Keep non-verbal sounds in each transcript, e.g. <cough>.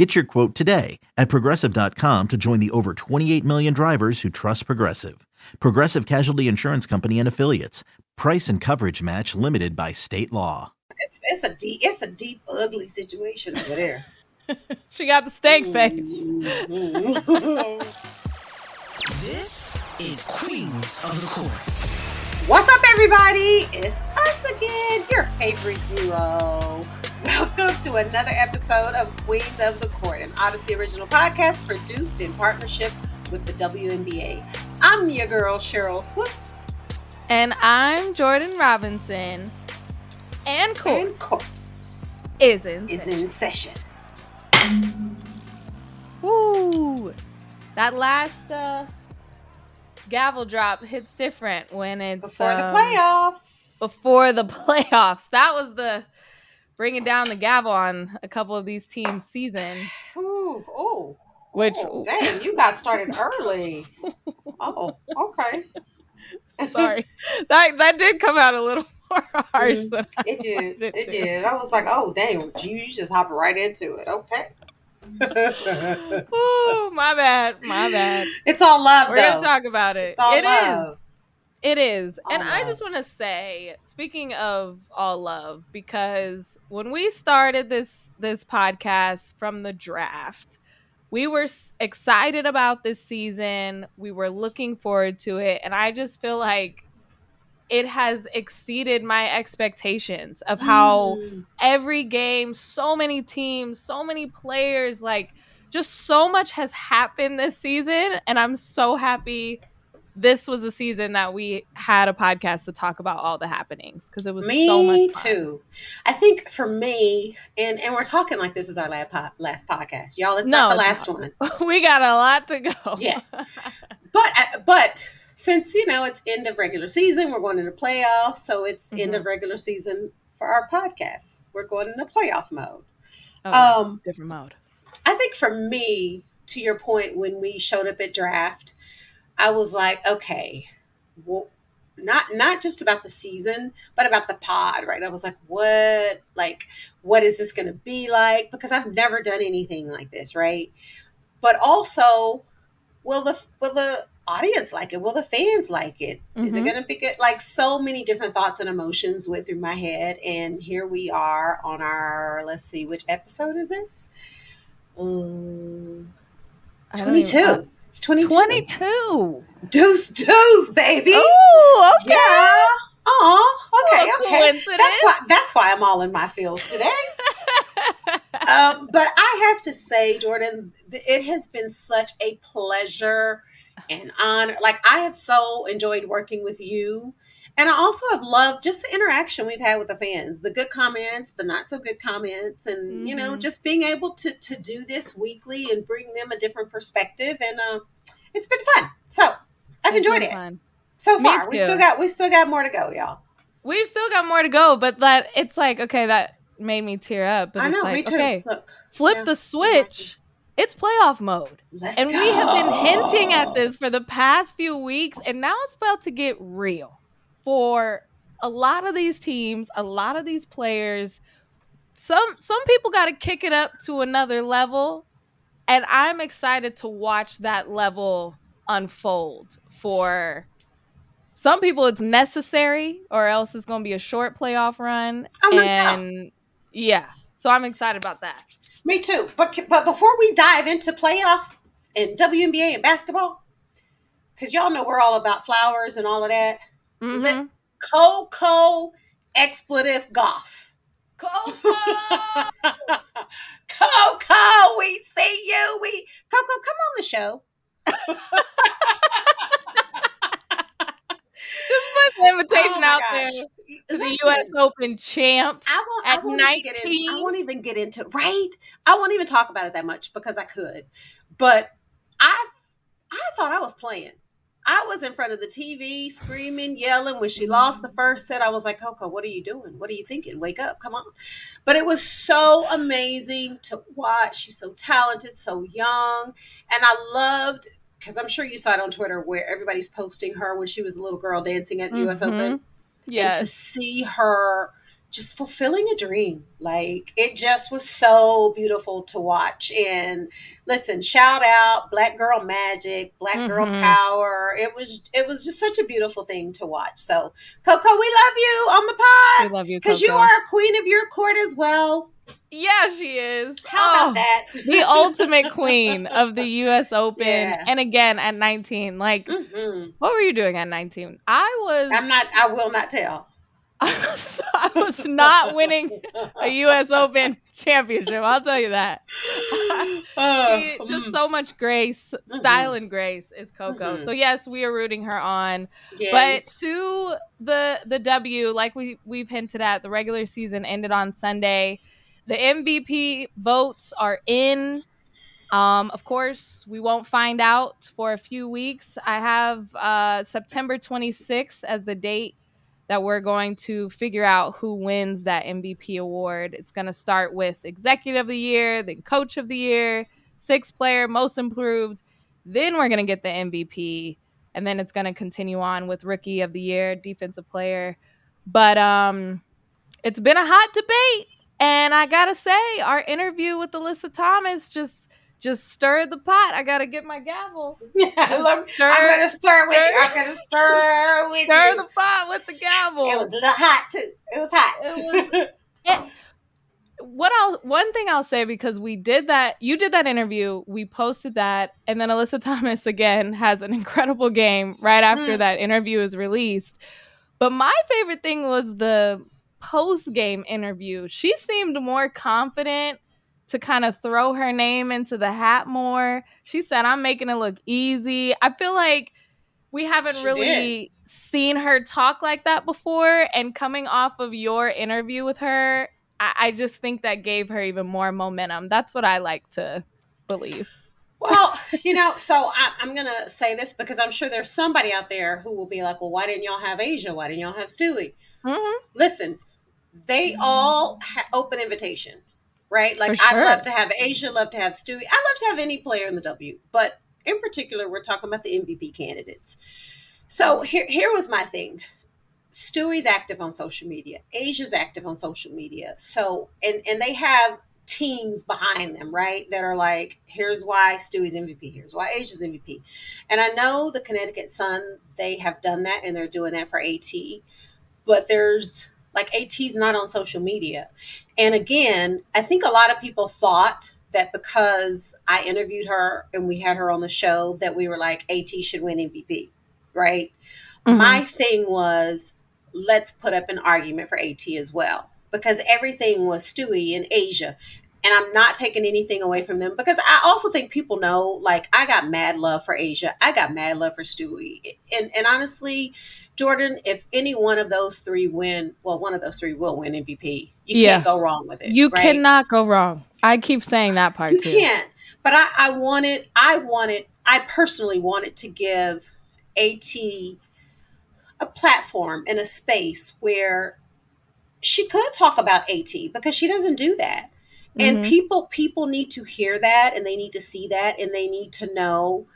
Get your quote today at progressive.com to join the over 28 million drivers who trust Progressive. Progressive Casualty Insurance Company and Affiliates. Price and coverage match limited by state law. It's, it's a deep, it's a deep, ugly situation over there. <laughs> she got the steak face. <laughs> This is Queens of the Court. What's up, everybody? It's us again, your favorite duo. Welcome to another episode of Queens of the Court, an Audacy original podcast produced in partnership with the WNBA. I'm your girl, Sheryl Swoopes. And I'm Jordan Robinson. And court, And court is in is session. in session. Woo! That last uh, gavel drop hits different when it's Before the um, playoffs. Before the <laughs> playoffs. That was the bringing down the gavel on a couple of these teams' season. Ooh, oh. Which oh, dang, you got started early. <laughs> Oh, okay. sorry, that that did come out a little <laughs> more harsh Mhm. than I It did. wanted It did. I was like, oh, dang, you you just hop right into it. Okay. Ooh, <laughs> my bad, my bad. it's all love, We're though. gonna talk about it. It's all It love. is. It is. And All I just want to say, speaking of all love, because when we started this this podcast from the draft, we were excited about this season. We were looking forward to it, and I just feel like it has exceeded my expectations of how Mm. every game, so many teams, so many players, like just so much has happened this season. And I'm so happy this was a season that we had a podcast to talk about all the happenings because it was Me so much fun. too. I think for me, and and we're talking like this is our last, po- last podcast, y'all. It's No, not the last not. one, <laughs> we got a lot to go. Yeah. <laughs> but uh, but since you know it's end of regular season, we're going into playoffs, so it's end Mhm. of regular season for our podcast. We're going into playoff mode. Oh, Um, different mode. I think for me, to your point, when we showed up at draft, I was like, okay, well, not not just about the season, but about the pod, right? I was like, what, like, what is this going to be like? Because I've never done anything like this, right? But also, will the will the audience like it? Will the fans like it? Is it Mhm. going to be good? Like, so many different thoughts and emotions went through my head, and here we are on our. Let's see, which episode is this? Um, even- 22. It's 22. 22. Deuce deuce, baby. Oh, okay. Yeah. Oh, okay, okay. That's why that's why I'm all in my feels today. <laughs> um, but I have to say, Jordan, it has been such a pleasure and honor. Like I have so enjoyed working with you. And I also have loved just the interaction we've had with the fans, the good comments, the not so good comments, and you know, Mhm. just being able to to do this weekly and bring them a different perspective. And uh, it's been fun. So I've It's enjoyed it fun. so far. We still got we still got more to go, y'all. We've still got more to go, but that it's like, okay, that made me tear up. But I it's know, like, me too. okay, Look, flip Yeah. the switch. It's playoff mode. let's And we have been hinting at this for the past few weeks, and now it's about to get real for a lot of these teams, a lot of these players. Some some people got to kick it up to another level, and I'm excited to watch that level unfold for some people it's necessary or else it's going to be a short playoff run Oh, and yeah so i'm excited about that Me too. But but before we dive into playoffs and WNBA and basketball, because y'all know we're all about flowers and all of that. Mhm. Coco expletive Gauff. Coco! <laughs> Coco, we see you. We Coco, come on the show. <laughs> Just put the invitation Oh out gosh. there to the U.S. Open champ. I won't, at I won't even get in, I won't even get into right. I won't even talk about it that much because I could. But I I thought I was playing. I was in front of the TV screaming, yelling when she lost the first set. I was like, Coco, what are you doing? What are you thinking? Wake up, come on. But it was so amazing to watch. She's so talented, so young. And I loved, because I'm sure you saw it on Twitter where everybody's posting her when she was a little girl dancing at the US Open. Yes. And to mm-hmm. see her just fulfilling a dream. Like it just was so beautiful to watch. And listen, shout out Black Girl Magic, Black Girl Mhm. Power. It was it was just such a beautiful thing to watch. So Coco, we love you on the We pod love you, because you are a queen of your court as well. Yeah, she is. How Oh, about that? <laughs> the ultimate queen of the U.S. Open, Yeah. and again at 19. Like, Mhm. what were you doing at 19? I was. I'm not. I will not tell. <laughs> I was not winning a U.S. Open championship. I'll tell you that. <laughs> she Oh, just mm, so much grace, style and grace is Coco. Mhm. So yes, we are rooting her on. yeah. But to the the W, like we we've hinted at, the regular season ended on Sunday. The MVP votes are in. Um, of course, we won't find out for a few weeks. I have uh, September 26th as the date that we're going to figure out who wins that MVP award. It's going to start with Executive of the Year, then Coach of the Year, Sixth Player, Most Improved. Then we're going to get the MVP, and then it's going to continue on with Rookie of the Year, Defensive Player. But um, it's been a hot debate, and I gotta say, our interview with Alyssa Thomas just just stir the pot. I gotta get my gavel. <laughs> I love- stir- I'm gonna stir with you. stir- I'm gonna stir <laughs> with Stir you. the pot with the gavel. It was a little hot too. It was hot. It- <laughs> what I'll one thing I'll say because we did that, you did that interview, we posted that, and then Alyssa Thomas again has an incredible game right after Mm. that interview is released. But my favorite thing was the post game interview. She seemed more confident to kind of throw her name into the hat more. She said, I'm making it look easy. I feel like we haven't She really seen her talk like that before. And coming off of your interview with her, I, I just think that gave her even more momentum. That's what I like to believe. Well, you know, so I, I'm going to say this because I'm sure there's somebody out there who will be like, well, why didn't y'all have A'ja? Why didn't y'all have Stewie? Mhm. Listen, they all ha- open invitation, right? Like, sure. I'd love to have A'ja, love to have Stewie. I'd love to have any player in the W, but in particular, we're talking about the MVP candidates. So here, here was my thing. Stewie's active on social media. A'ja's active on social media. So and and they have teams behind them, right? That are like, here's why Stewie's MVP, here's why A'ja's MVP. And I know the Connecticut Sun, they have done that and they're doing that for AT, but there's like AT's not on social media. And again, I think a lot of people thought that because I interviewed her and we had her on the show that we were like AT should win MVP, right? Mm-hmm. My thing was let's put up an argument for AT as well because everything was Stewie in A'ja. And I'm not taking anything away from them because I also think people know like I got mad love for A'ja. I got mad love for Stewie. And and honestly, Jordan, if any one of those three win, well, one of those three will win MVP. You Yeah. can't go wrong with it. You right? cannot go wrong. I keep saying that part You too. can't. But I, I wanted, I wanted, I personally wanted to give AT a platform and a space where she could talk about AT because she doesn't do that. And Mhm. people people need to hear that and they need to see that and they need to know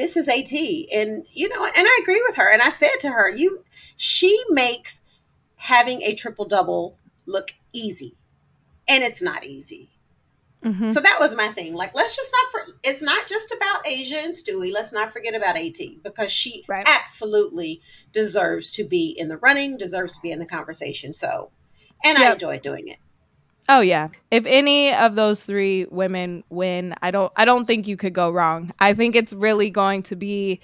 this is AT. And you know, and I agree with her. And I said to her, you she makes having a triple double look easy. And it's not easy. Mhm. So that was my thing. Like, let's just not for it's not just about A'ja and Stewie. Let's not forget about AT because she Right. absolutely deserves to be in the running, deserves to be in the conversation. So, and I Yep. enjoyed doing it. Oh yeah. If any of those three women win, I don't I don't think you could go wrong. I think it's really going to be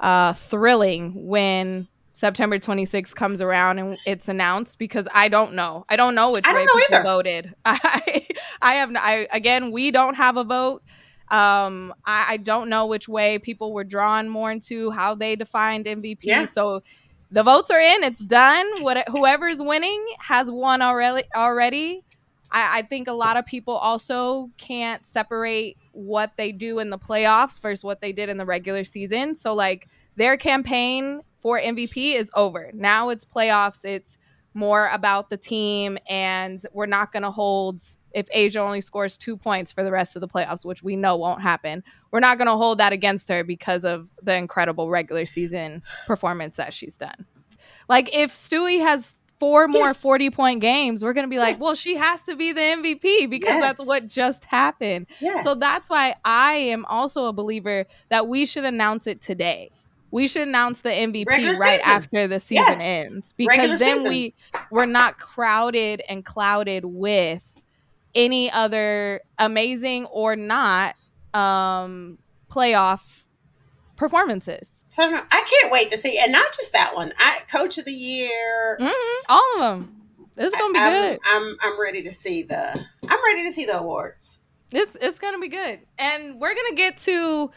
uh thrilling when September 26th comes around and it's announced because I don't know. I don't know which don't way know people either. voted. <laughs> I I have I again, we don't have a vote. Um I, I don't know which way people were drawn more into how they defined MVP. Yeah. So the votes are in, it's done. What whoever's winning has won already already. I, I think a lot of people also can't separate what they do in the playoffs versus what they did in the regular season. So like their campaign for MVP is over. Now it's playoffs. It's more about the team, and we're not going to hold if A'ja only scores two points for the rest of the playoffs, which we know won't happen. We're not going to hold that against her because of the incredible regular season performance that she's done. Like if Stewie has four more Yes. 40 point games, we're going to be like, Yes. well, she has to be the MVP because that's what just happened. Yes. So that's why I am also a believer that we should announce it today. We should announce the MVP Regular right season. after the season Yes. ends because Regular then season. we we're not crowded and clouded with any other amazing or not um playoff performances. So I. I can't wait to see, and not just that one. I coach of the year. Mhm, All of them. It's gonna be I, good. I'm, I'm I'm ready to see the. I'm ready to see the awards. It's it's gonna be good, and we're gonna get to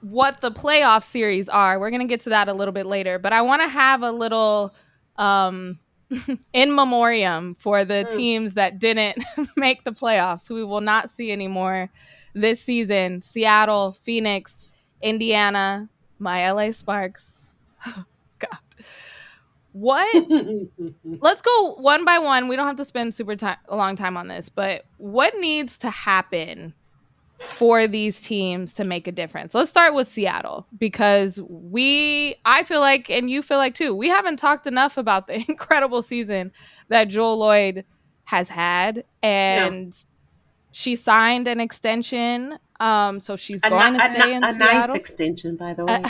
what the playoff series are. We're gonna get to that a little bit later, but I want to have a little um <laughs> in memoriam for the Mm. teams that didn't <laughs> make the playoffs. who We will not see anymore this season. Seattle, Phoenix, Indiana, my LA Sparks. <laughs> God, what <laughs> let's go one by one. We don't have to spend super time a long time on this, but what needs to happen for these teams to make a difference? Let's start with Seattle because we I feel like and you feel like too. We haven't talked enough about the <laughs> incredible season that Jewel Lloyd has had and she signed an extension um so she's a, going to stay in a nice extension, by the way.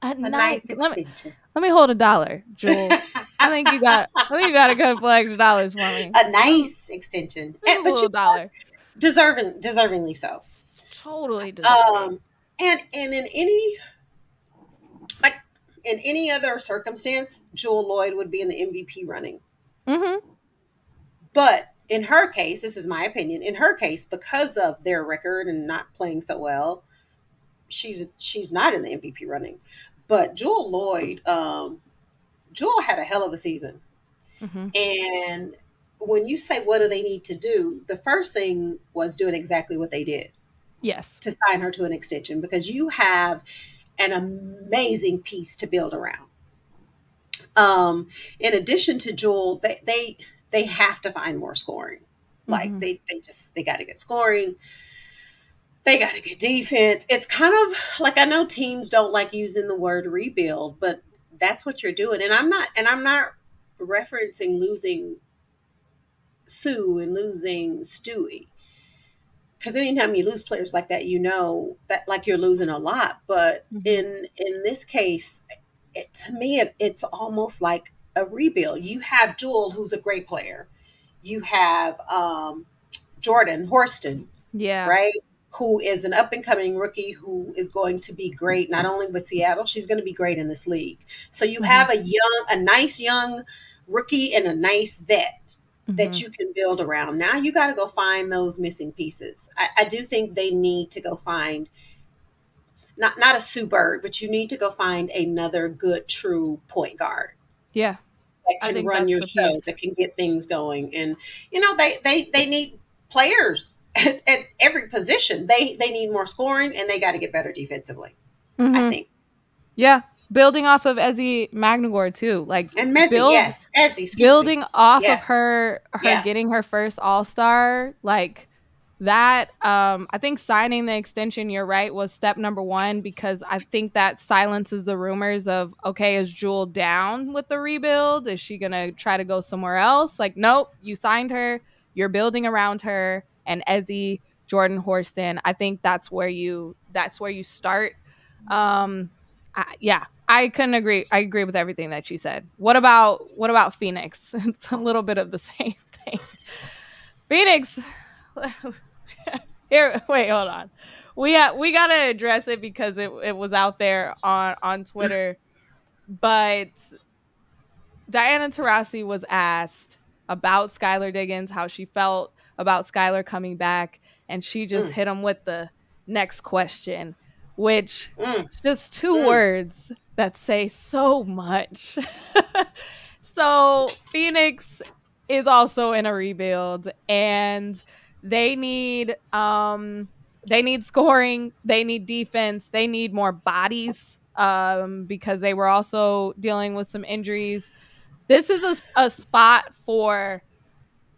a, a a nice, nice let me, extension. let me hold a dollar, Jewel. I think you got. I think you got a couple extra dollars for me. <laughs> a nice extension, a and, but you dollar. deserving, deservingly so. Totally deserving. Um, and and in any like in any other circumstance, Jewel Lloyd would be in the MVP running. mm-hmm. But in her case, this is my opinion. In her case, because of their record and not playing so well, she's she's not in the MVP running. But Jewel Lloyd, um, Jewel had a hell of a season. Mm-hmm. And when you say what do they need to do, the first thing was doing exactly what they did Yes. to sign her to an extension because you have an amazing piece to build around. Um, in addition to Jewel, they they they have to find more scoring. Like Mhm. they they just they got to get scoring. They got to get defense. It's kind of like I know teams don't like using the word rebuild, but that's what you're doing. And I'm not and I'm not referencing losing Sue and losing Stewie because anytime you lose players like that, you know that like you're losing a lot. But Mhm. in in this case, it, to me, it, it's almost like a rebuild. You have Jewel, who's a great player. You have um, Jordan Horston, Yeah. right? Who is an up and coming rookie who is going to be great not only with Seattle, she's going to be great in this league. So you Mhm. have a young, a nice young rookie and a nice vet that Mhm. you can build around. Now you got to go find those missing pieces. I, I do think they need to go find not not a Sue Bird, but you need to go find another good, true point guard Yeah. that I can run your show, piece. that can get things going. And you know they they they need players <laughs> at, at every position. They they need more scoring and they got to get better defensively. I Mhm. think. Yeah. Building off of Ezi Magbegor too, like And Messi, build- yes, Ezi, excuse me. building off Yeah. of her her Yeah. getting her first All Star, like that. Um, I think signing the extension, you're right, was step number one because I think that silences the rumors of okay, is Jewel down with the rebuild? Is she gonna try to go somewhere else? Like, nope, you signed her, you're building around her and Ezi, Jordan Horston. I think that's where you that's where you start. Um, I, yeah, I couldn't agree. I agree with everything that you said. What about what about Phoenix? <laughs> It's a little bit of the <laughs> same thing. Phoenix. <laughs> Here, <laughs> wait, hold on. We ha- we gotta address it because it, it was out there on on Twitter. but Diana Taurasi was asked about Skylar Diggins, how she felt about Skylar coming back, and she just Mm. hit him with the next question, which Mm. just two Mm. words that say so much. <laughs> so Phoenix is also in a rebuild and they need um they need scoring, they need defense, they need more bodies um, because they were also dealing with some injuries. This is a, a spot for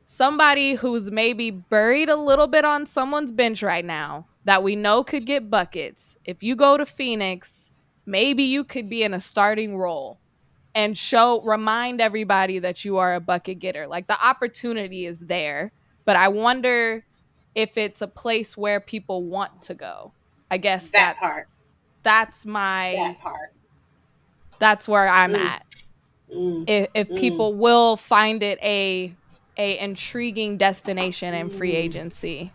somebody who's maybe buried a little bit on someone's bench right now that we know could get buckets. If you go to Phoenix, maybe you could be in a starting role and show remind everybody that you are a bucket getter. Like the opportunity is there, but I wonder if it's a place where people want to go. I guess That that's part. that's my That part. that's where I'm Mm. at. Mm. If, if Mm. people will find it a a intriguing destination in free Mm. agency.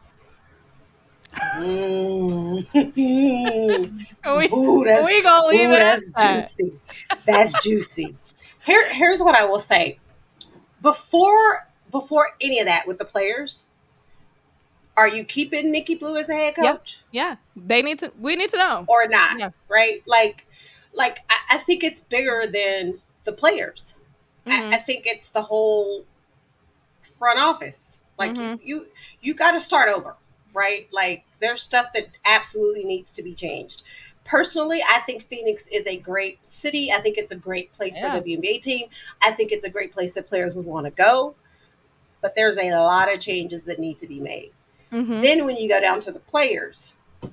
Mm. <laughs> <laughs> We, Ooh, that's, we gonna leave ooh, it that's that. juicy. That's juicy. Here, here's what I will say. Before before any of that with the players, are you keeping Nikki Blue as a head Yeah. coach Yeah, they need to. We need to know. or not? Yeah. Right? Like, like I, I think it's bigger than the players. Mhm. I, I think it's the whole front office. Like Mhm. you, you, you got to start over, right? Like there's stuff that absolutely needs to be changed. Personally, I think Phoenix is a great city. I think it's a great place Yeah. for the WNBA team. I think it's a great place that players would want to go. But there's a lot of changes that need to be made. Mhm. Then when you go down to the players, you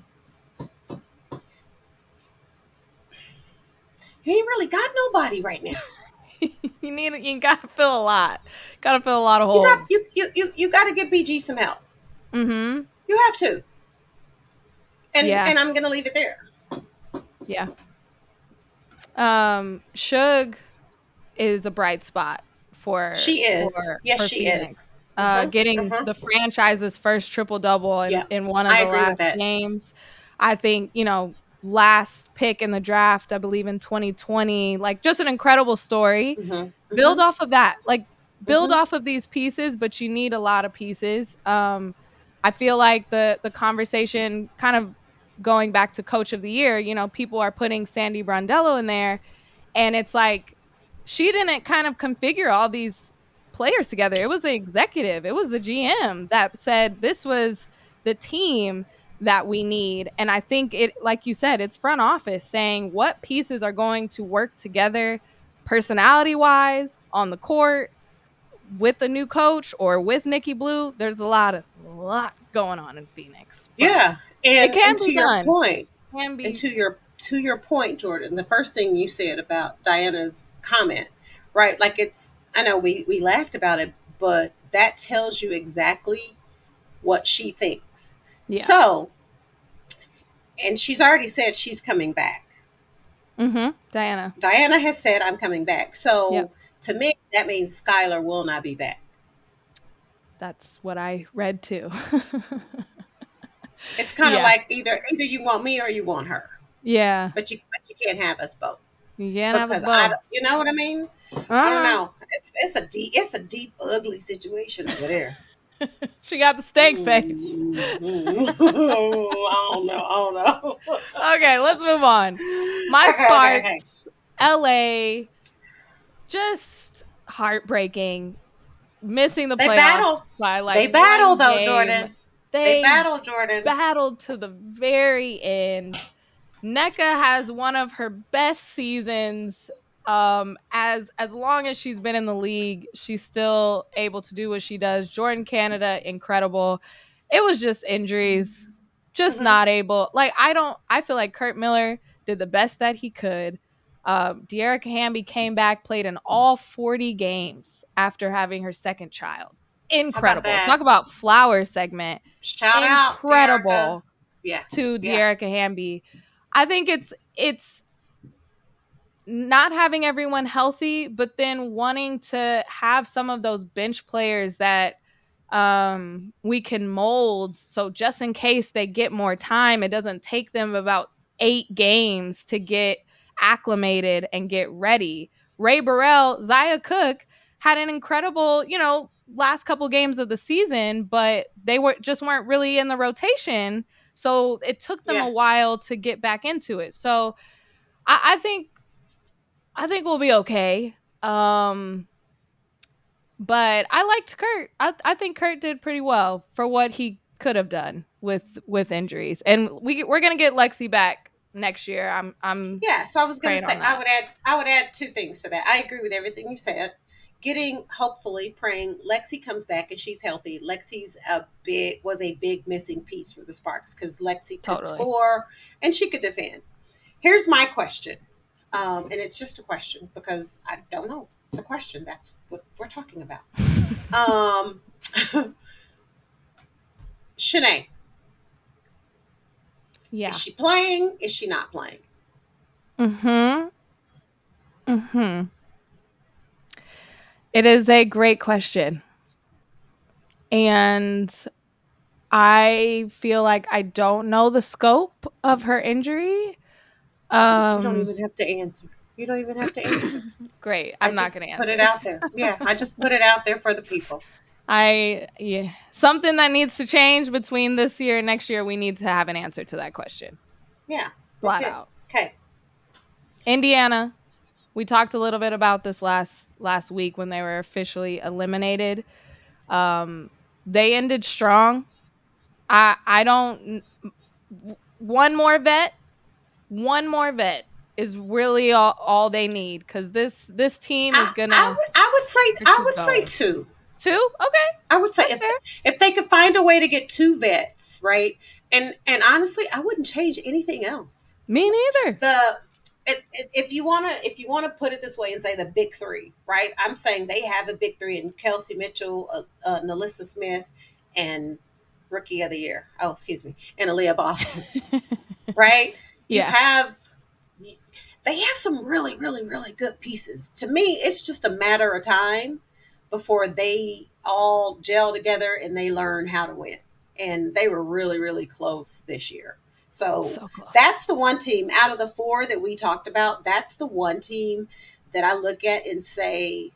ain't really got nobody right now. <laughs> you need. You gotta fill a lot. Gotta fill a lot of You holes. got you you you, you got to give BG some help. mm-hmm. You have to. And Yeah. and I'm gonna leave it there. Yeah. Um, Sug is a bright spot for She is. for- yes, for she Phoenix. is. Uh, Mhm, getting mhm. the franchise's first triple double in, Yeah, in one of the last games. I think you know last pick in the draft, I believe in 2020. Like just an incredible story. Mhm, Build off of that. Like build Mhm. off of these pieces, but you need a lot of pieces. Um, I feel like the the conversation kind of going back to coach of the year, you know, people are putting Sandy Brondello in there and it's like she didn't kind of configure all these players together. It was the executive, it was the GM that said this was the team that we need. And I think it like you said, it's front office saying what pieces are going to work together personality wise on the court with a new coach or with Nikki Blue. There's a lot of lot going on in Phoenix. Yeah. And, It can and to be your done. point, can be and to your to your point, Jordan, the first thing you said about Diana's comment, right? Like it's I know we we laughed about it, but that tells you exactly what she thinks. Yeah. So, and she's already said she's coming back. Mm-hmm. Diana. Diana has said I'm coming back. So Yep. to me, that means Skylar will not be back. That's what I read too. It's kind of Yeah. like either either you want me or you want her, yeah. but you but you can't have us both. You can't have a I you know what I mean? I Uh-huh. don't know. It's it's a deep it's a deep ugly situation over there. <laughs> She got the steak face. Mm, <laughs> mm. I don't know. I don't know. <laughs> Okay, let's move on. My Okay, okay, spark, okay. LA, just heartbreaking. Missing the They playoffs battle. by like they battle though, game. Jordan. They, They battle, Jordan. battled to the very end. Nneka has one of her best seasons. Um, as as long as she's been in the league, she's still able to do what she does. Jordan Canada, incredible. It was just injuries, just Mhm. not able. Like I don't. I feel like Curt Miller did the best that he could. Um, Dearica Hamby came back, played in all 40 games after having her second child. Incredible. that? Talk about flower segment Shout out, incredible Yeah. to Yeah. Dearica Hamby. I think it's it's not having everyone healthy, but then wanting to have some of those bench players that um we can mold. So just in case they get more time it doesn't take them about eight games to get acclimated and get ready. Rae Burrell Zia Cooke had an incredible you know last couple games of the season but they were just weren't really in the rotation so it took them Yeah. a while to get back into it so I, I think i think we'll be okay um but I liked Curt. I, I think Curt did pretty well for what he could have done with with injuries. And we we're gonna get Lexie back next year. I'm I'm Yeah, so I was going to say I would add I would add two things to that. I agree with everything you said. Getting hopefully praying Lexie comes back and she's healthy. Lexie's a big was a big missing piece for the Sparks because Lexie could Totally. score and she could defend. Here's my question, um, and it's just a question because I don't know. It's a question. That's what we're talking about. <laughs> um, <laughs> Shanae, yeah. is she playing? Is she not playing? Mm-hmm. Mm-hmm. It is a great question. And I feel like I don't know the scope of her injury. you don't Um even have to answer. You don't even have to answer. <clears throat> great. I I'm not gonna answer. Put it out there. Yeah, I just put it out there for the people. I yeah. Something that needs to change between this year and next year, we need to have an answer to that question. Yeah, Flat out. Okay. Indiana. We talked a little bit about this last last week when they were officially eliminated. Um, they ended strong. I I don't. One more vet, one more vet is really all, all they need because this this team is gonna I would, I would say I would say two. two. Okay, I would say if, if they could find a way to get two vets, right? And and honestly, I wouldn't change anything else. me neither. The if you want to if you want to put it this way and say the big three, right? I'm saying they have a big three in Kelsey Mitchell, uh, uh, NaLyssa Smith, and Rookie of the Year. Oh, excuse me, and Aaliyah Boston, <laughs> right? you Yeah. have they have some really really really good pieces to me it's just a matter of time before they all gel together and they learn how to win and they were really really close this year so, So that's the one team out of the four that we talked about that's the one team that i look at and say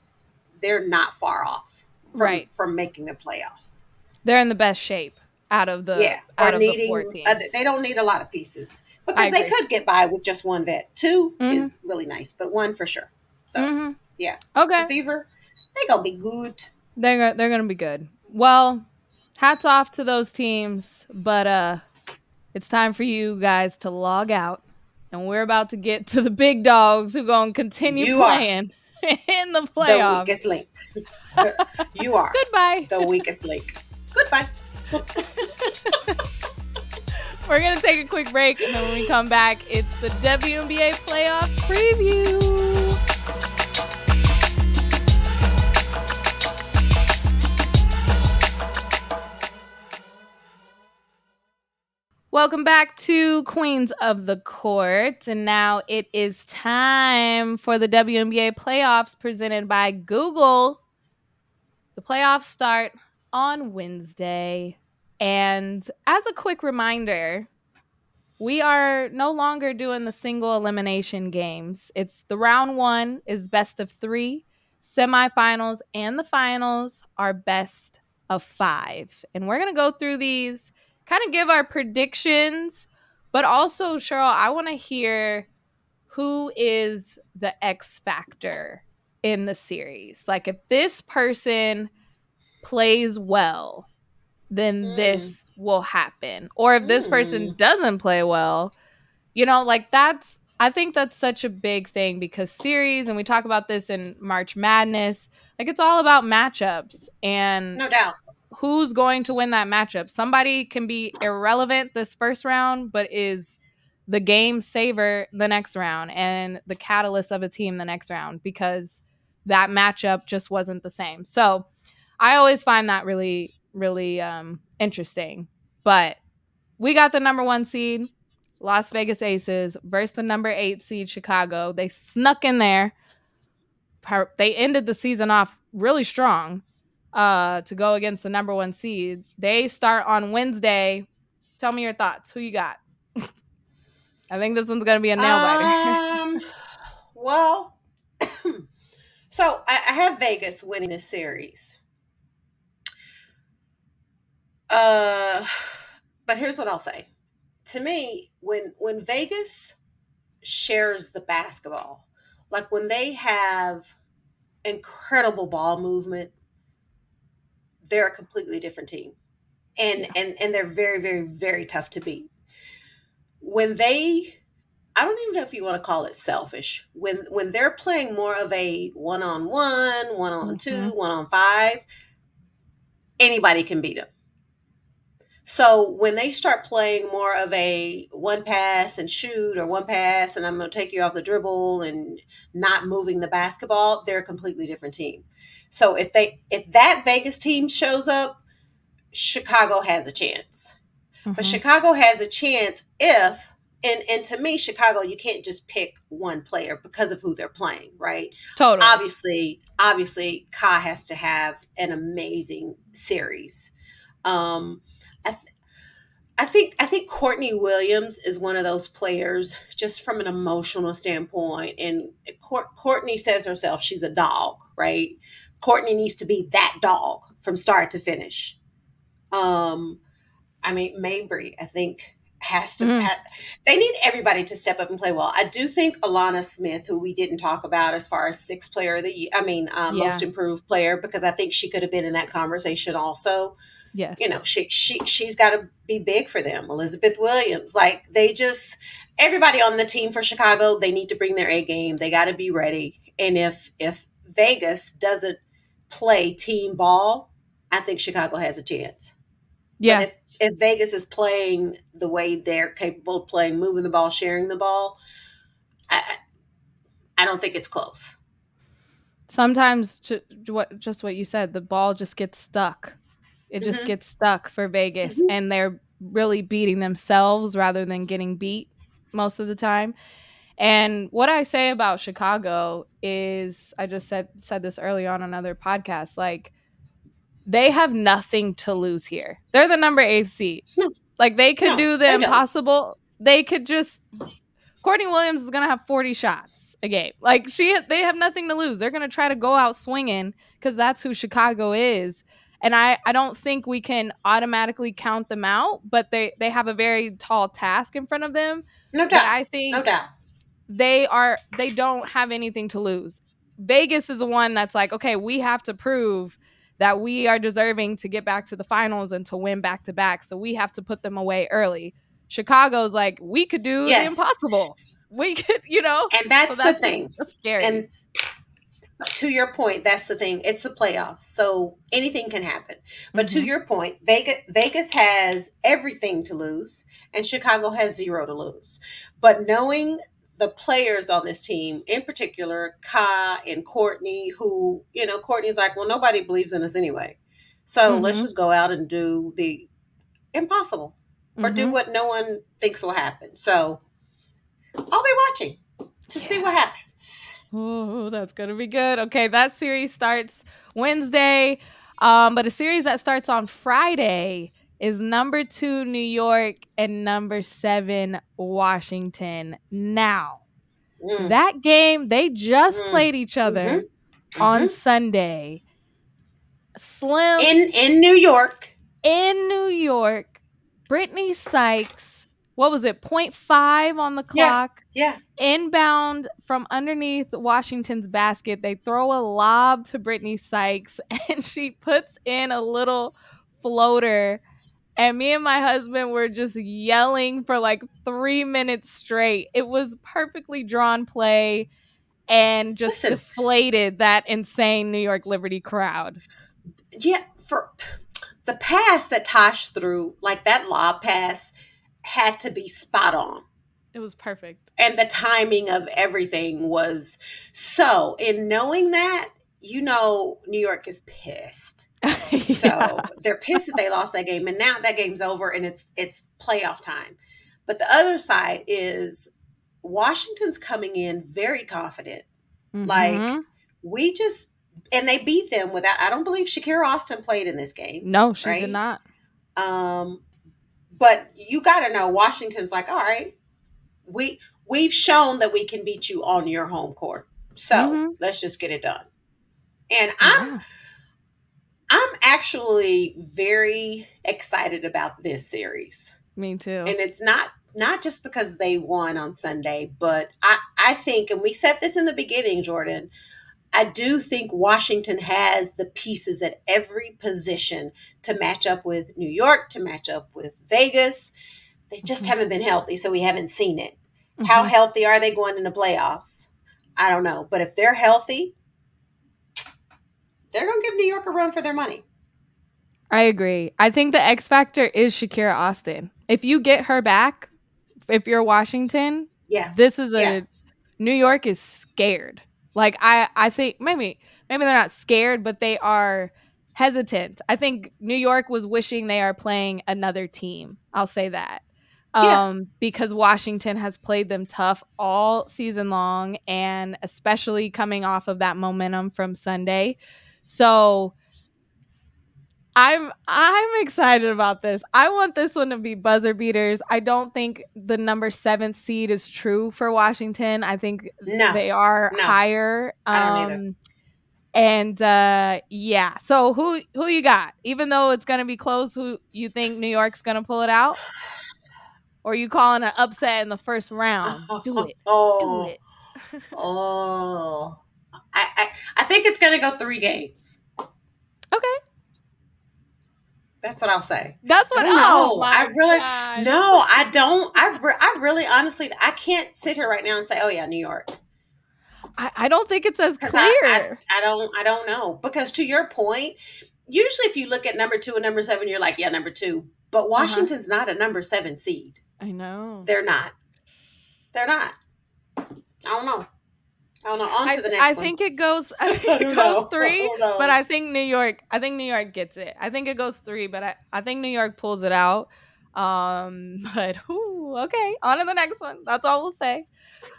they're not far off from, Right. from making the playoffs They're in the best shape out of the yeah out of the four teams. they don't need a lot of pieces because they could get by with just one vet 2 Mhm. is really nice but one for sure so Mhm. yeah. Okay. the fever they gonna be good They're they're gonna be good. Well, hats off to those teams, but uh, it's time for you guys to log out, and we're about to get to the big dogs who gonna continue You playing <laughs> in the playoffs. the weakest link <laughs> you are Goodbye. the weakest link goodbye <laughs> We're gonna take a quick break, and then when we come back, it's the WNBA playoff preview. Welcome back to Queens of the Court. And now it is time for the WNBA playoffs presented by Google. The playoffs start on Wednesday. And as a quick reminder, we are no longer doing the single elimination games. It's the round one is best of three, semifinals and the finals are best of five. And we're going to go through these, kind of give our predictions, but also, Sheryl, I want to hear who is the X factor in the series. Like, if this person plays well, then Mm. this will happen. Or if this person Mm. doesn't play well, you know, like that's I think that's such a big thing because series and we talk about this in March Madness, like it's all about matchups and no doubt who's going to win that matchup. Somebody can be irrelevant this first round but is the game saver the next round and the catalyst of a team the next round because that matchup just wasn't the same. So, I always find that really really um interesting. But we got the number 1 seed Las Vegas Aces versus the number 8 seed Chicago. They snuck in there. They ended the season off really strong uh to go against the number 1 seed. They start on Wednesday. Tell me your thoughts. Who you got? <laughs> I think this one's to be a nail biter. um well <coughs> so I, I have vegas winning this series uh but here's what i'll say to me when when vegas shares the basketball like when they have incredible ball movement they're a completely different team and Yeah. and and they're very very very tough to beat when they I don't even know if you want to call it selfish. When when they're playing more of a one on one, one on two, Mhm. one on five, anybody can beat them. So when they start playing more of a one pass and shoot or one pass and I'm going to take you off the dribble and not moving the basketball, they're a completely different team. So if they if that Vegas team shows up, Chicago has a chance. But Mhm. Chicago has a chance if and and to me Chicago you can't just pick one player because of who they're playing, right? totally. obviously obviously Ka has to have an amazing series um I, th- I think i think courtney williams is one of those players just from an emotional standpoint and Cour- courtney says herself she's a dog right courtney needs to be that dog from start to finish um i mean Mabrey i think has to Mm. they need everybody to step up and play well. I do think Alanna Smith, who we didn't talk about as far as sixth player of the year, I mean, um, Yeah. most improved player, because I think she could have been in that conversation also. yes. You know, she she she's got to be big for them. Elizabeth Williams, like they just everybody on the team for Chicago, they need to bring their A game. They got to be ready. And if if Vegas doesn't play team ball, I think Chicago has a chance. yeah. If, if Vegas is playing the way they're capable of playing, moving the ball, sharing the ball, I, I don't think it's close. sometimes ju- what just what you said the ball just gets stuck it just Mhm. gets stuck for vegas Mhm. and they're really beating themselves rather than getting beat most of the time and what i say about chicago is i just said said this earlier on another podcast like they have nothing to lose here they're the number eight seed No. like they could No, do the impossible they could just Courtney Williams is gonna have 40 shots a game. Like she, they have nothing to lose. They're gonna try to go out swinging because that's who Chicago is. And I, I don't think we can automatically count them out, but they, they have a very tall task in front of them. No doubt. I think no doubt. They are they don't have anything to lose. Vegas is the one that's like, okay, we have to prove that we are deserving to get back to the finals and to win back to back. So we have to put them away early. Chicago's like, we could do Yes. the impossible. We could, you know. And that's, So the thing. That's scary. And to your point, that's the thing. It's the playoffs, so anything can happen. But to Mhm. your point, Vegas Vegas has everything to lose, and Chicago has zero to lose. But knowing the players on this team, in particular, Ka and Courtney, who you know, Courtney's like, well, nobody believes in us anyway, so let's Mhm. just go out and do the impossible or do Mhm. what no one thinks will happen. So I'll be watching to see what happens. Oh, that's gonna be good. Okay, that series starts Wednesday, um, but a series that starts on Friday is number two New York and number seven Washington. Now, Mm. that game they just Mm. played each other on Sunday. Slim in in New York. in New York. Brittney Sykes, what was it? 0.5 on the Yeah. clock Yeah, inbound from underneath Washington's basket. They throw a lob to Brittney Sykes <laughs> and she puts in a little floater. And me and my husband were just yelling for like three minutes straight. It was perfectly drawn play and just Listen. deflated that insane New York Liberty crowd. yeah. For the pass that Tosh threw, like that lob pass, had to be spot on, It was perfect. and the timing of everything was so. In knowing that, you know, New York is pissed. <laughs> So Yeah. they're pissed that they lost that game, and now that game's over, and it's it's playoff time. But the other side is Washington's coming in very confident. Like Mhm. we just and they beat them without. I don't believe Shakira Austin played in this game. no, she right? did not. Um, but you got to know Washington's like, all right, we we've shown that we can beat you on your home court, so Mhm. let's just get it done. And I'm Yeah. I'm actually very excited about this series. Me too. and it's not not just because they won on Sunday, but I I think, and we said this in the beginning, Jordan. I do think Washington has the pieces at every position to match up with New York, to match up with Vegas. They just Mhm. haven't been healthy, so we haven't seen it. How Mhm. healthy are they going into playoffs? I don't know. But if they're healthy, they're going to give New York a run for their money. I agree. I think the X factor is Shakira Austin. If you get her back, if you're Washington, Yeah. this is a Yeah. New York is scared. Like I I think maybe maybe they're not scared, but they are hesitant. I think New York was wishing they are playing another team. I'll say that. Yeah. Um because Washington has played them tough all season long and especially coming off of that momentum from Sunday. So I'm I'm excited about this. I want this one to be buzzer beaters. I don't think the number seven seed is true for Washington. I think No. they are No. higher. I don't either. Um, and uh, yeah, so who who you got? Even though it's gonna be close, who you think New York's gonna pull it out? Or you calling an upset in the first round? Do it. Oh, Do it. <laughs> Oh. I, I, I think it's going to go three games. Okay. That's what I'll say. That's what I know. oh I really- gosh. No, I don't. I, re- I really, honestly, I can't sit here right now and say, oh, yeah, New York. I, I don't think it's as clear. I, I, I don't I don't know because to your point, usually if you look at number two and number seven, you're like, yeah, number two. But Uh-huh. Washington's not a number seven seed. I know. They're not. They're not. I don't know. I don't know. On to the next I one. think it goes. I I <laughs> think it goes three, I but I think New York. I think New York gets it. I think it goes three, but I, I think New York pulls it out. Um, <laughs> but whew, okay, on to the next one. That's all we'll say.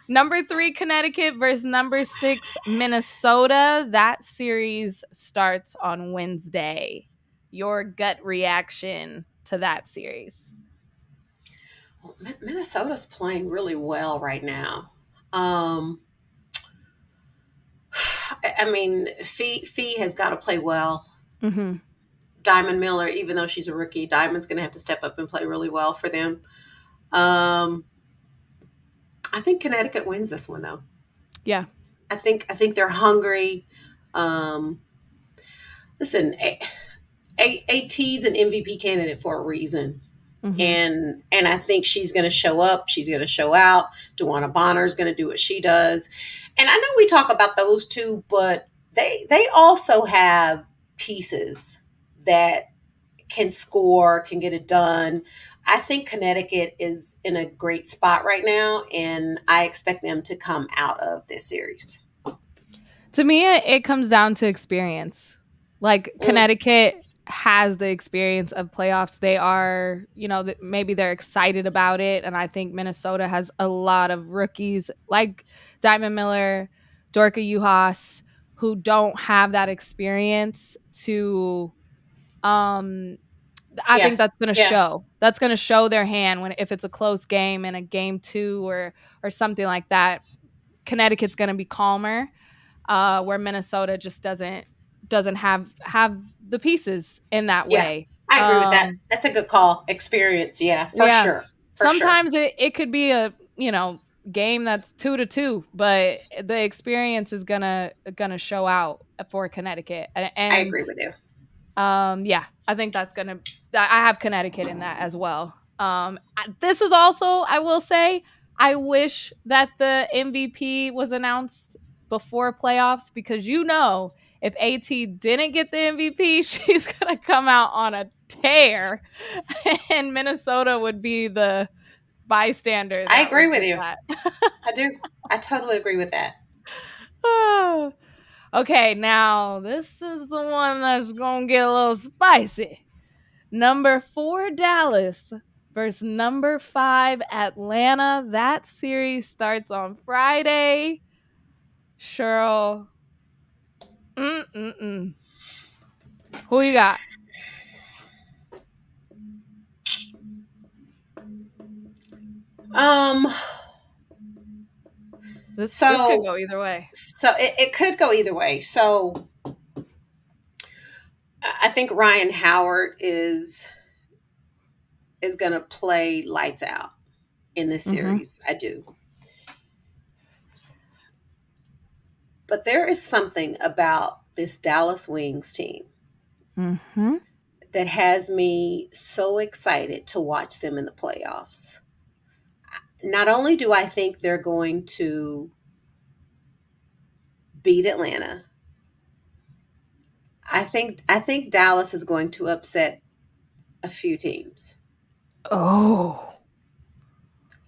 Number three, Connecticut versus number six, Minnesota. That series starts on Wednesday. Your gut reaction to that series? Well, Mi- Minnesota's playing really well right now. Um, <sighs> I mean, Fee Fee has got to play well. Mm-hmm. Diamond Miller, even though she's a rookie, Diamond's going to have to step up and play really well for them. Um, I think Connecticut wins this one though. Yeah. I think I think they're hungry. Um, listen, A- A- AT's an MVP candidate for a reason, Mhm. and and I think she's going to show up. She's going to show out. DeWanna Bonner is going to do what she does, and I know we talk about those two, but they they also have pieces that can score, can get it done. I think Connecticut is in a great spot right now, and I expect them to come out of this series. To me, it, it comes down to experience. Like Mm. Connecticut has the experience of playoffs. They are, you know, th- maybe they're excited about it, and I think Minnesota has a lot of rookies like Diamond Miller, Dorka Juhász, who don't have that experience to. Um, I Yeah. think that's going to Yeah. show. That's going to show their hand when if it's a close game in a game two or or something like that. Connecticut's going to be calmer uh, where Minnesota just doesn't doesn't have have the pieces in that Yeah, way. I agree with that. Um, That's a good call. Experience, yeah, for Yeah. sure. For sure. Sometimes it, it could be a you know game that's two to two, but the experience is gonna gonna show out for Connecticut. And, and I agree with you. Um, yeah, I think that's gonna. I I have Connecticut in that as well. Um, this is also, I will say, I wish that the MVP was announced before playoffs because you know if AT didn't get the MVP, <laughs> she's gonna come out on a tear, <laughs> and Minnesota would be the bystander. I agree with you. I do. I totally agree with that. Oh. <sighs> Okay, now this is the one that's gonna get a little spicy. Number four, Dallas versus number five, Atlanta. That series starts on Friday. Sheryl. Mm-mm-mm. Who you got? Um, This, this So- could go either way. so it, it could go either way. So I think Rhyne Howard is is going to play lights out in this Mhm. series. I do. But there is something about this Dallas Wings team Mm-hmm. that has me so excited to watch them in the playoffs. not only do I think they're going to beat Atlanta, I think I think Dallas is going to upset a few teams. Oh.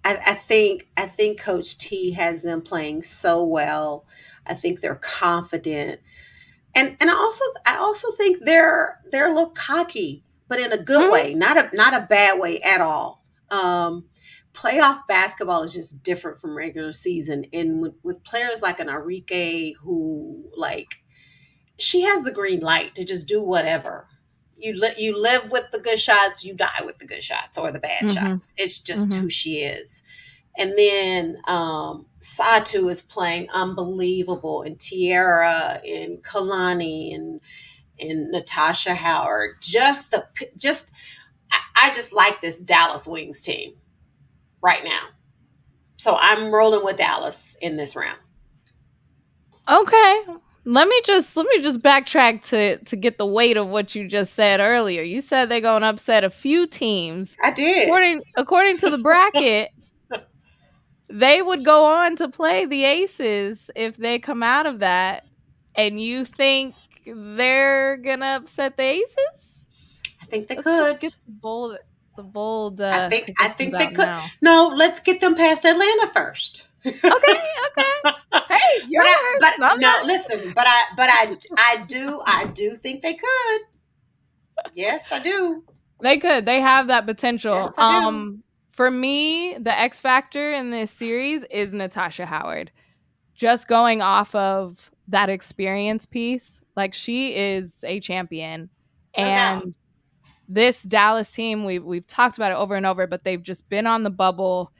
I, I think I think Coach T has them playing so well. I think they're confident. And and I also I also think they're they're a little cocky, but in a good Mhm. way, not a not a bad way at all. Um playoff basketball is just different from regular season and with, with players like Arike who like she has the green light to just do whatever. You li- you live with the good shots, you die with the good shots or the bad Mhm. shots. It's just Mhm. who she is. And then um, Satou is playing unbelievable, and Tiara, and Kalani, and and Natasha Howard. Just the just, I, I just like this Dallas Wings team right now. So I'm rolling with Dallas in this round. Okay. Let me just let me just backtrack to to get the weight of what you just said earlier. You said they're going to upset a few teams. I did. According according to the bracket, they would go on to play the Aces if they come out of that. And you think they're gonna upset the Aces? I think they Let's could. get the bold the bold. Uh, I think- I think they could. now. No, let's get them past Atlanta first. Okay, <laughs> okay. Hey, you're but I, but no, not- listen. But I, but I, I do, I do think they could. Yes, I do. They could. They have that potential. Yes, I do. um for me, the X factor in this series is Natasha Howard. Just going off of that experience piece, like she is a champion. No doubt. and this Dallas team, we've we've talked about it over and over, but they've just been on the bubble.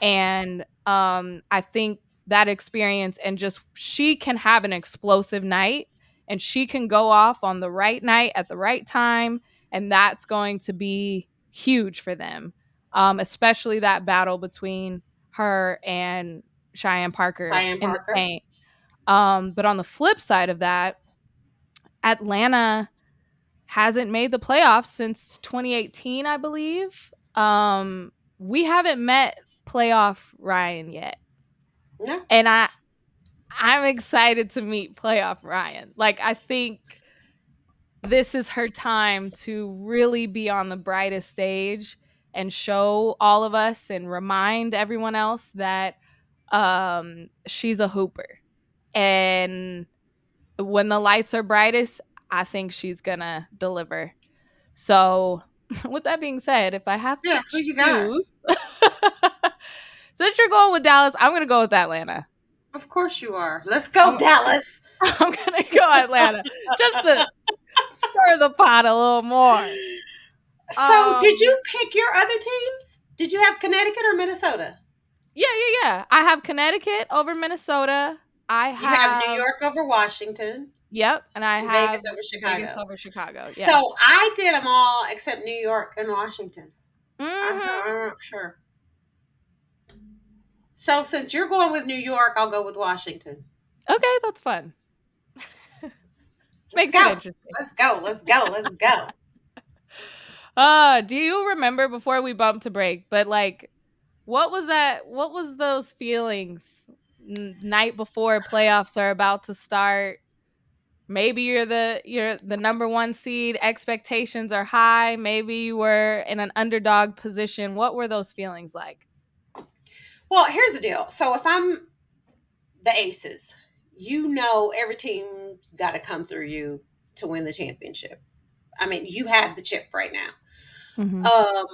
And um I think that experience and just she can have an explosive night and she can go off on the right night at the right time and that's going to be huge for them um, especially that battle between her and cheyenne parker Cheyenne in Parker. the paint um, but on the flip side of that atlanta hasn't made the playoffs since 2018 i believe um, we haven't met playoff Rhyne yet No, and I I'm excited to meet playoff Rhyne. Like I think this is her time to really be on the brightest stage and show all of us and remind everyone else that um she's a hooper. And when the lights are brightest, I think she's to deliver. So, <laughs> with that being said, if I have to Yeah, got? choose <laughs> Since you're going with Dallas, I'm to go with Atlanta. of course you are. Let's go, Oh. Dallas. <laughs> I'm gonna go Atlanta just to stir the pot a little more. So, Um, did you pick your other teams? Did you have Connecticut or Minnesota? Yeah, yeah, yeah. I have Connecticut over Minnesota. I You have, have New York over Washington, Yep, and I have Vegas over Chicago. Vegas over Chicago. Yeah. So I did them all except New York and Washington. I'm, Mhm. I'm not sure. So since you're going with New York, I'll go with Washington. okay, that's fun. <laughs> Makes go. it interesting. Let's go. Let's go. Let's go. <laughs> Uh, do you remember before we bumped to break? But like, what was that? What was those feelings n- night before playoffs are about to start? Maybe you're the you're the number one seed. Expectations are high. Maybe you were in an underdog position. What were those feelings like? Well, here's the deal. So if I'm the Aces, you know every team's got to come through you to win the championship. I mean, you have the chip right now. Mhm. um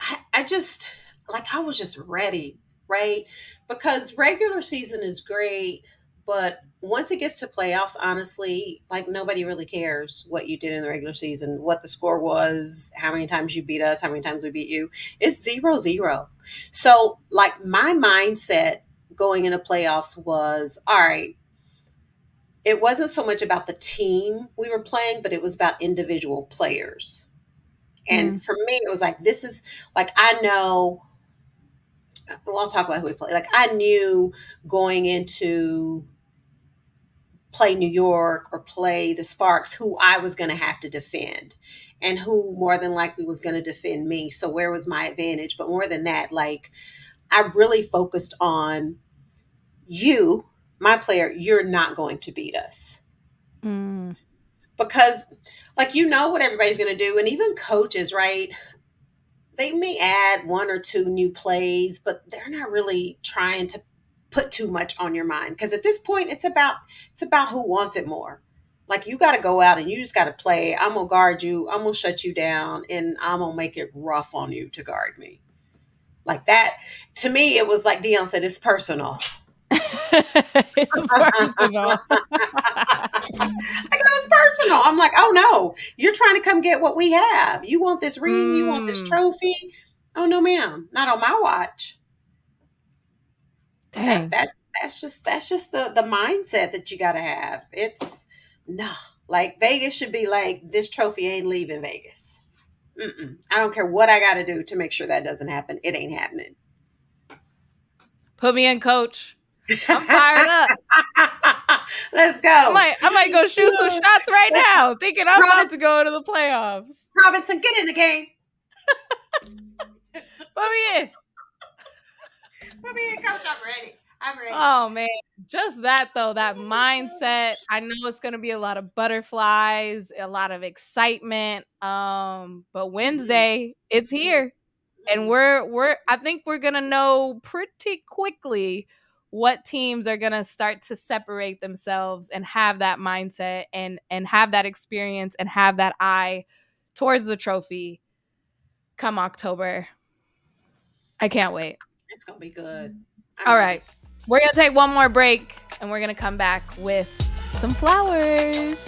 I, I just like i was just ready right? Because regular season is great but once it gets to playoffs honestly like nobody really cares what you did in the regular season what the score was how many times you beat us how many times we beat you. It's zero zero. So like my mindset going into playoffs was all right it wasn't so much about the team we were playing but it was about individual players and for me, it was like, this is like, I know, well, I'll talk about who we play. Like, I knew going into play New York or play the Sparks who I was going to have to defend and who more than likely was going to defend me. So, where was my advantage? But more than that, like, I really focused on you, my player, you're not going to beat us. Mm. Because, like, you know what everybody's going to do. And even coaches, right? They may add one or two new plays, but they're not really trying to put too much on your mind. Because at this point, it's about it's about who wants it more. Like you got to go out and you just got to play. I'm gonna guard you. I'm gonna shut you down, and I'm gonna make it rough on you to guard me. Like that. To me, it was like Dion said. It's personal. <laughs> it's personal. <laughs> like it was personal. I'm like, oh no, you're trying to come get what we have. You want this ring? You want this Mm. trophy? Oh no, ma'am, not on my watch. Dang. That, that that's just that's just the the mindset that you got to have. It's no, like Vegas should be like this trophy ain't leaving Vegas. Mm-mm. I don't care what I got to do to make sure that doesn't happen. It ain't happening. Put me in, coach. I'm fired up. <laughs> Let's go. I might, I might go shoot some shots right now, thinking I'm about to go to the playoffs. Robinson, get in the game. <laughs> Put me in. Put me in, coach. I'm ready. I'm ready. Oh man, just that though, that mindset. I know it's gonna be a lot of butterflies, a lot of excitement. Um, but Wednesday, it's here, and we're we're. I think we're gonna know pretty quickly what teams are gonna start to separate themselves and have that mindset and and have that experience and have that eye towards the trophy come October. I can't wait. It's gonna be good. I'm All right. We're going to take one more break and we're going to come back with some flowers.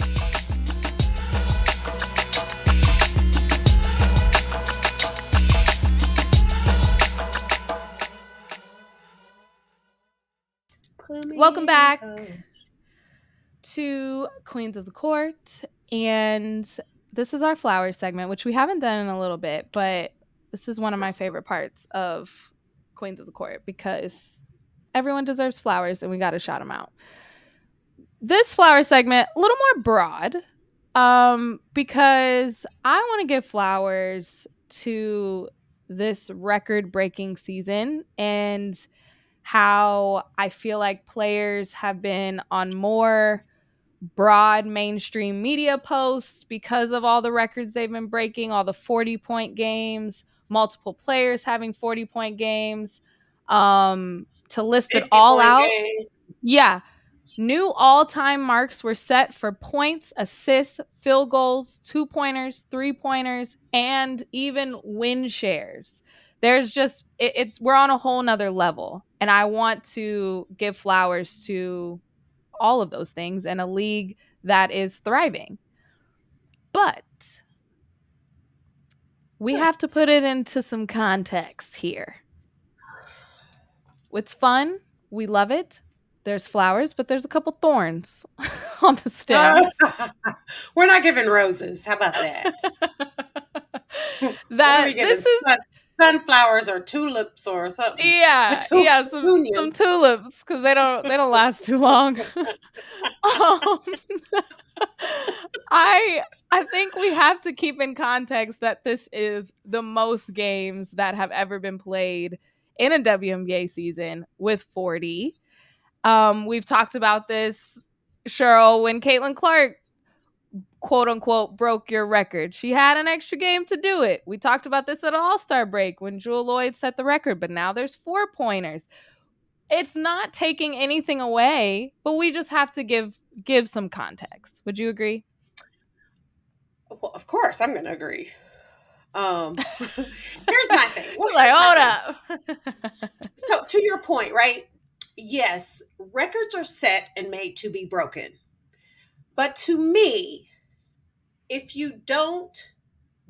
Welcome back. To Queens of the Court. And this is our flowers segment, which we haven't done in a little bit, but this is one of my favorite parts of Queens of the Court because everyone deserves flowers and we got to shout them out. This flower segment, a little more broad, um, because I want to give flowers to this record breaking season and how I feel like players have been on more broad mainstream media posts because of all the records they've been breaking, all the 40 point games, multiple players having 40 point games. Um, to list it all out. game. Yeah. New all time marks were set for points, assists, field goals, two pointers, three pointers, and even win shares. There's just, it, it's, we're on a whole nother level. And I want to give flowers to all of those things in a league that is thriving. But we have to put it into some context here. It's fun. We love it. There's flowers, but there's a couple thorns <laughs> on the stems. <laughs> We're not giving roses. How about that? <laughs> That this is Sun- sunflowers or tulips or something. yeah, tul- yeah, some, petunias. some tulips because they don't they don't last too long. <laughs> um, <laughs> I I think we have to keep in context that this is the most games that have ever been played in a WNBA season with 40. Um, we've talked about this, Sheryl, when Caitlin Clark quote unquote broke your record. She had an extra game to do it. We talked about this at All Star break when Jewel Lloyd set the record, but now there's four pointers. It's not taking anything away, but we just have to give give some context. Would you agree? Well, of course, I'm going to agree. Um, <laughs> <laughs> here's my thing. Well, <laughs> like, hold thing. up. So, to your point, right? Yes, records are set and made to be broken. But to me, if you don't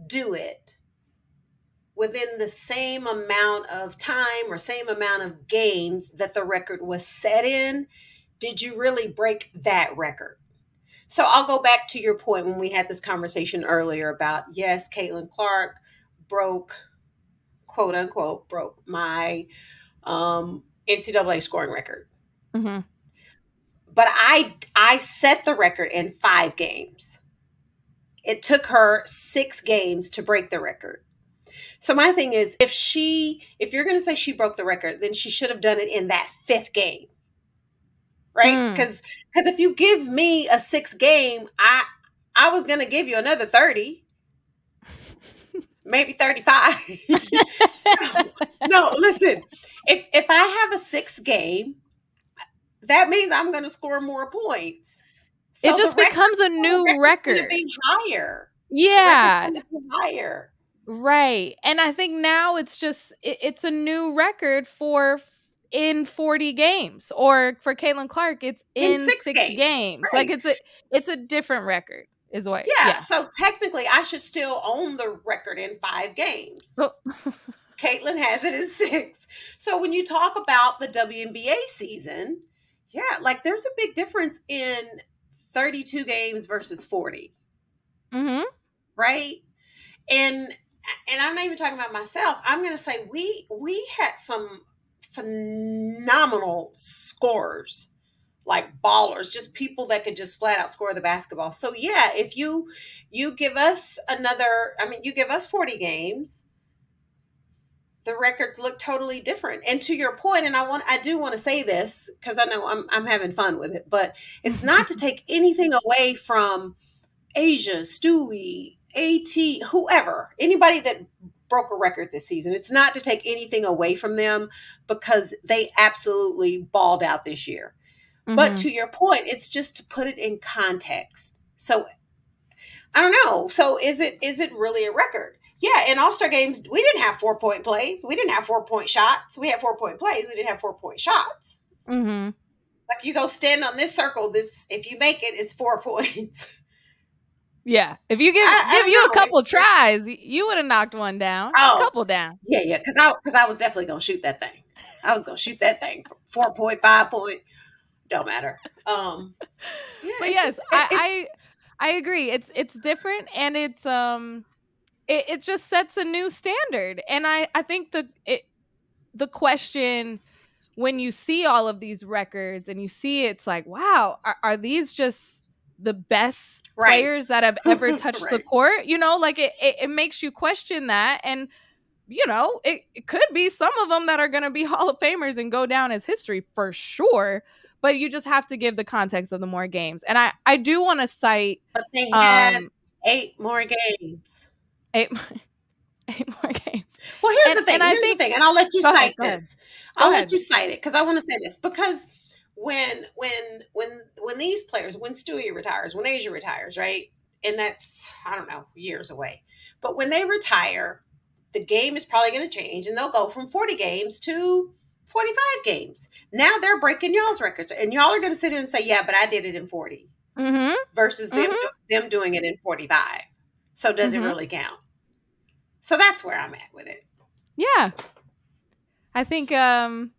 do it within the same amount of time or same amount of games that the record was set in, did you really break that record? So I'll go back to your point when we had this conversation earlier about yes, Caitlin Clark broke, quote unquote, broke my um, NCAA scoring record. Mhm. But I I set the record in five games. It took her six games to break the record. So my thing is, if she, if you're going to say she broke the record, then she should have done it in that fifth game, right? Mm. Because because if you give me a sixth game, I I was going to give you another thirty, maybe thirty five. <laughs> no, listen. If if I have a sixth game, that means I'm going to score more points. So it just record- becomes a new record. Be higher. Yeah, be higher. right. And I think now it's just it, it's a new record for f- in 40 games or for Caitlin Clark it's In in, six six, games, games. right. Like it's a it's a different record is what Yeah, So technically, I should still own the record in five games. Oh. So <laughs> Caitlin has it in six. So when you talk about the WNBA season, yeah, like there's a big difference in 32 games versus 40, Mm-hmm. right? And and I'm not even talking about myself. I'm going to say we we had some phenomenal scorers like ballers just people that could just flat out score the basketball so yeah if you you give us another i mean you give us 40 games the records look totally different and to your point and i want i do want to say this because i know I'm, I'm having fun with it but it's <laughs> not to take anything away from A'ja stewie at whoever anybody that broke a record this season it's not to take anything away from them because they absolutely balled out this year but Mhm. to your point, it's just to put it in context. So I don't know. So is it is it really a record? Yeah, in All Star games, we didn't have four point plays. We didn't have four point shots. We had four point plays. We didn't have four point shots. Mhm. Like you go stand on this circle. This if you make it, it's four <laughs> points. Yeah. If you give I- I give don't you a couple tries, you would have knocked one down. Oh. A couple down. yeah, yeah. Because I because I was definitely gonna shoot that thing. I was gonna shoot that thing four point, five point. Don't matter. Um, <laughs> yeah, but yes, just- it- I, I I agree. It's it's different and it's um it, it just sets a new standard. And I I think the it the question when you see all of these records and you see it's like, wow, are, are these just the best Right. players that have ever <laughs> touched the court? You know, like it, it, it makes you question that. And, you know, it, it could be some of them that are going to be <laughs> Hall of Famers and go down as history for sure. But you just have to give the context of the more games. And I, I do want to cite but they had um, eight more games. Eight, more- <laughs> eight more games. Well, here's And- the thing. Here's think- the thing, and I'll let you cite ahead. this. I'll ahead. let you cite it because I want to say this because when when when when these players, when Stewie retires, when A'ja retires, right, and that's I don't know years away, but when they retire, the game is probably going to change, and they'll go from forty games to. 45 games. Now they're breaking y'all's records. And y'all are going to sit here and say, yeah, but I did it in 40 Mm-hmm. versus them, Mhm. them doing it in 45. So does Mhm. it really count? So that's where I'm at with it. Yeah. I think um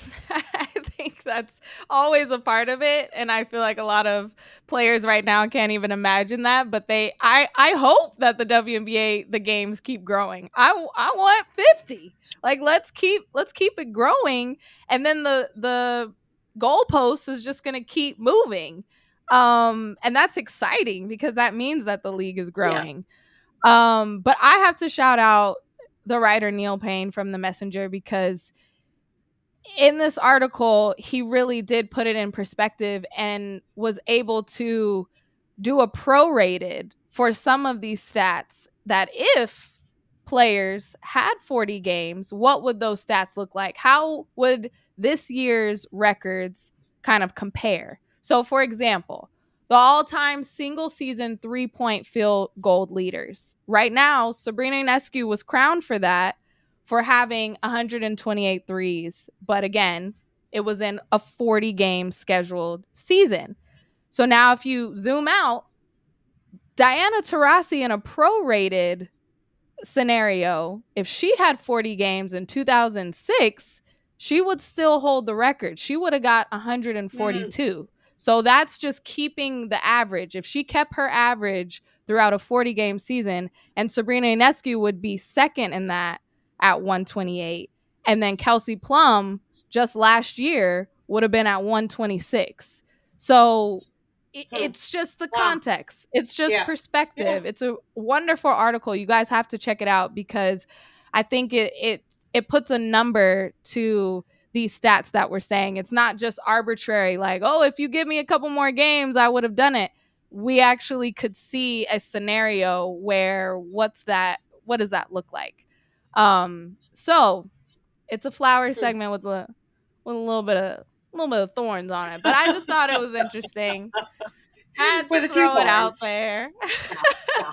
<laughs> I think that's always a part of it and I feel like a lot of players right now can't even imagine that but they I I hope that the WNBA the games keep growing. I I want 50. Like let's keep let's keep it growing and then the the goalpost is just going to keep moving. Um and that's exciting because that means that the league is growing. Um but I have to shout out the writer Neil Paine from The Messenger because in this article, he really did put it in perspective and was able to do a prorated for some of these stats that if players had 40 games, what would those stats look like? How would this year's records kind of compare? So, for example, the all time single season three point field goal leaders. Right now, Sabrina Ionescu was crowned for that for having 128 threes. But again, it was in a 40 game scheduled season. So now, if you zoom out, Diana Taurasi in a prorated scenario, if she had 40 games in 2006, she would still hold the record. She would have got 142. Mm. So that's just keeping the average. If she kept her average throughout a 40 game season, and Sabrina Ionescu would be second in that at 128. And then Kelsey Plum just last year would have been at 126. So it- Hmm. it's just the Wow. context. It's just Yeah. perspective. It's a wonderful article. You guys have to check it out because I think it it it puts a number to these stats that we're saying. It's not just arbitrary like, "Oh, if you give me a couple more games, I would have done it." We actually could see a scenario where what's that what does that look like? Um so it's a flower segment with a with a little bit of a little bit of thorns on it. But I just thought it was interesting. <laughs> Had to With throw it out there. yeah,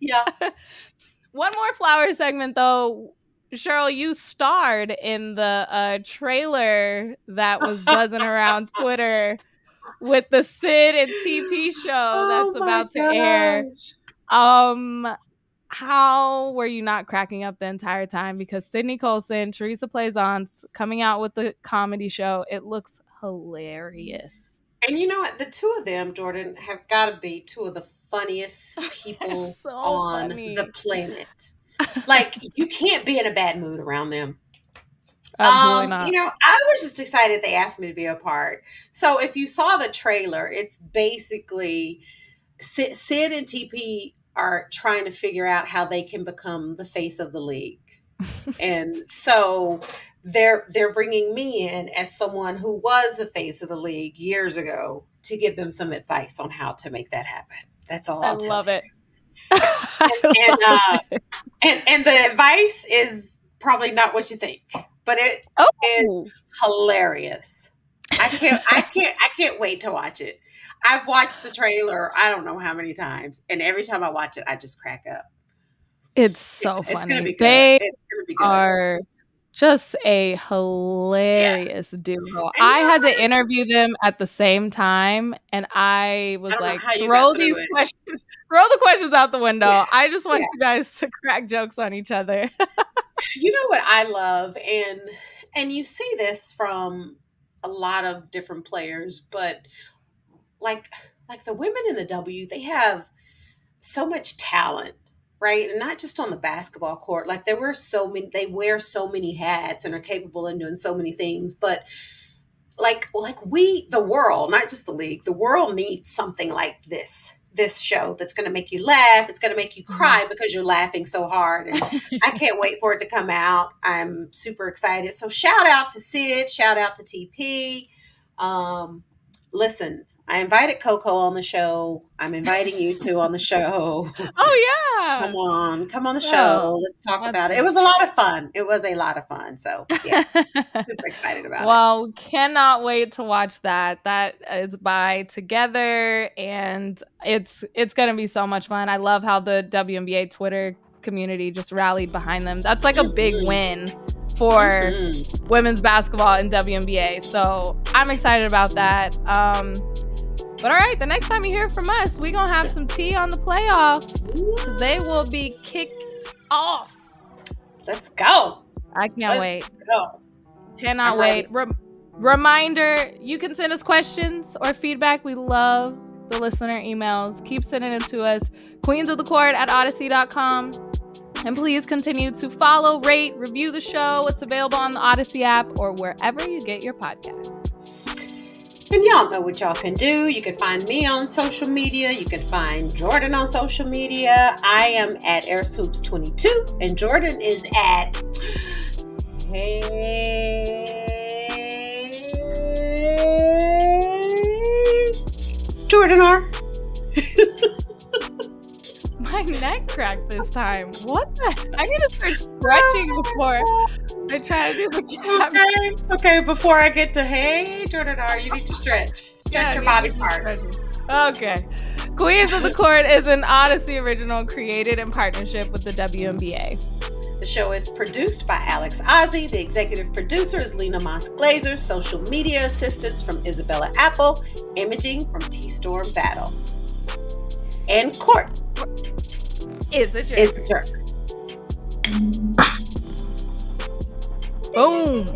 yeah. yeah. <laughs> One more flower segment though. Sheryl, you starred in the uh, trailer that was buzzing around <laughs> Twitter with the Sid and TP show that's Oh my about to air. Um, how were you not cracking up the entire time? Because Sydney Colson, Theresa Plaisance coming out with the comedy show. It looks hilarious. And you know what? The two of them, Jordan, have got to be two of the funniest <laughs> people so on funny. the planet. Like you can't be in a bad mood around them. Absolutely Um, not. You know, I was just excited they asked me to be a part. So if you saw the trailer, it's basically Sid, Sid and TP are trying to figure out how they can become the face of the league. <laughs> and so they're they're bringing me in as someone who was the face of the league years ago to give them some advice on how to make that happen. That's all I I'll tell love you. it. <laughs> I And, uh. And and the advice is probably not what you think, but it is Oh, hilarious. I can't I can't I can't wait to watch it. I've watched the trailer I don't know how many times, and every time I watch it, I just crack up. it's so It's gonna funny. be good. They it's gonna be good. are just a hilarious duo. And I had to interview them at the same time, and I was I like, throw these questions, throw the questions out the <laughs> window. Yeah. I just want Yeah. you guys to crack jokes on each other. you know what I love, and and you see this from a lot of different players, but like like the women in the W, they have so much talent, right? And not just on the basketball court. Like there were so many, they wear so many hats and are capable of doing so many things, but like like we the world not just the league the world needs something like this this show that's going to make you laugh it's going to make you cry because you're laughing so hard and i <laughs> can't wait for it to come out i'm super excited so shout out to sid shout out to tp um listen i invited coco on the show i'm inviting you two on the <laughs> show oh yeah, come on come on the show let's talk that's about it it was a lot of fun it was a lot of fun so <laughs> yeah super excited about it well, cannot wait to watch that. That is by Togethxr, and it's it's gonna be so much fun. I love how the WNBA Twitter community just rallied behind them. That's like a big Mhm. win for Mhm. women's basketball in WNBA. So I'm excited about that. Um, but all right, the next time you hear from us, we're gonna have some tea on the playoffs. They will be kicked off. let's go I can't Let's wait. go Cannot I'm wait. Rem- reminder you can send us questions or feedback. We love the listener emails. Keep sending it to us. Queens of the Court at audacy.com. And please continue to follow, rate, review the show. It's available on the Audacy app or wherever you get your podcasts. And y'all know what y'all can do. You can find me on social media. You can find Jordan on social media. I am at AirSwoops22, and Jordan is at Hey Jordan R. <laughs> My neck cracked this time. What the? I need to start stretching before I try to do the jab. <laughs> Okay, okay. Before I get to Hey Jordan R, you need to stretch. Stretch Yeah, your body parts. Okay. Queens of the <laughs> Court is an Audacy original created in partnership with the WNBA. The show is produced by Alex Ozzie. The executive producer is Lena Moss Glazer. Social media assistance from Isabella Apple. Imaging from T Storm Battle. And Court Is a jerk. is a jerk. Boom.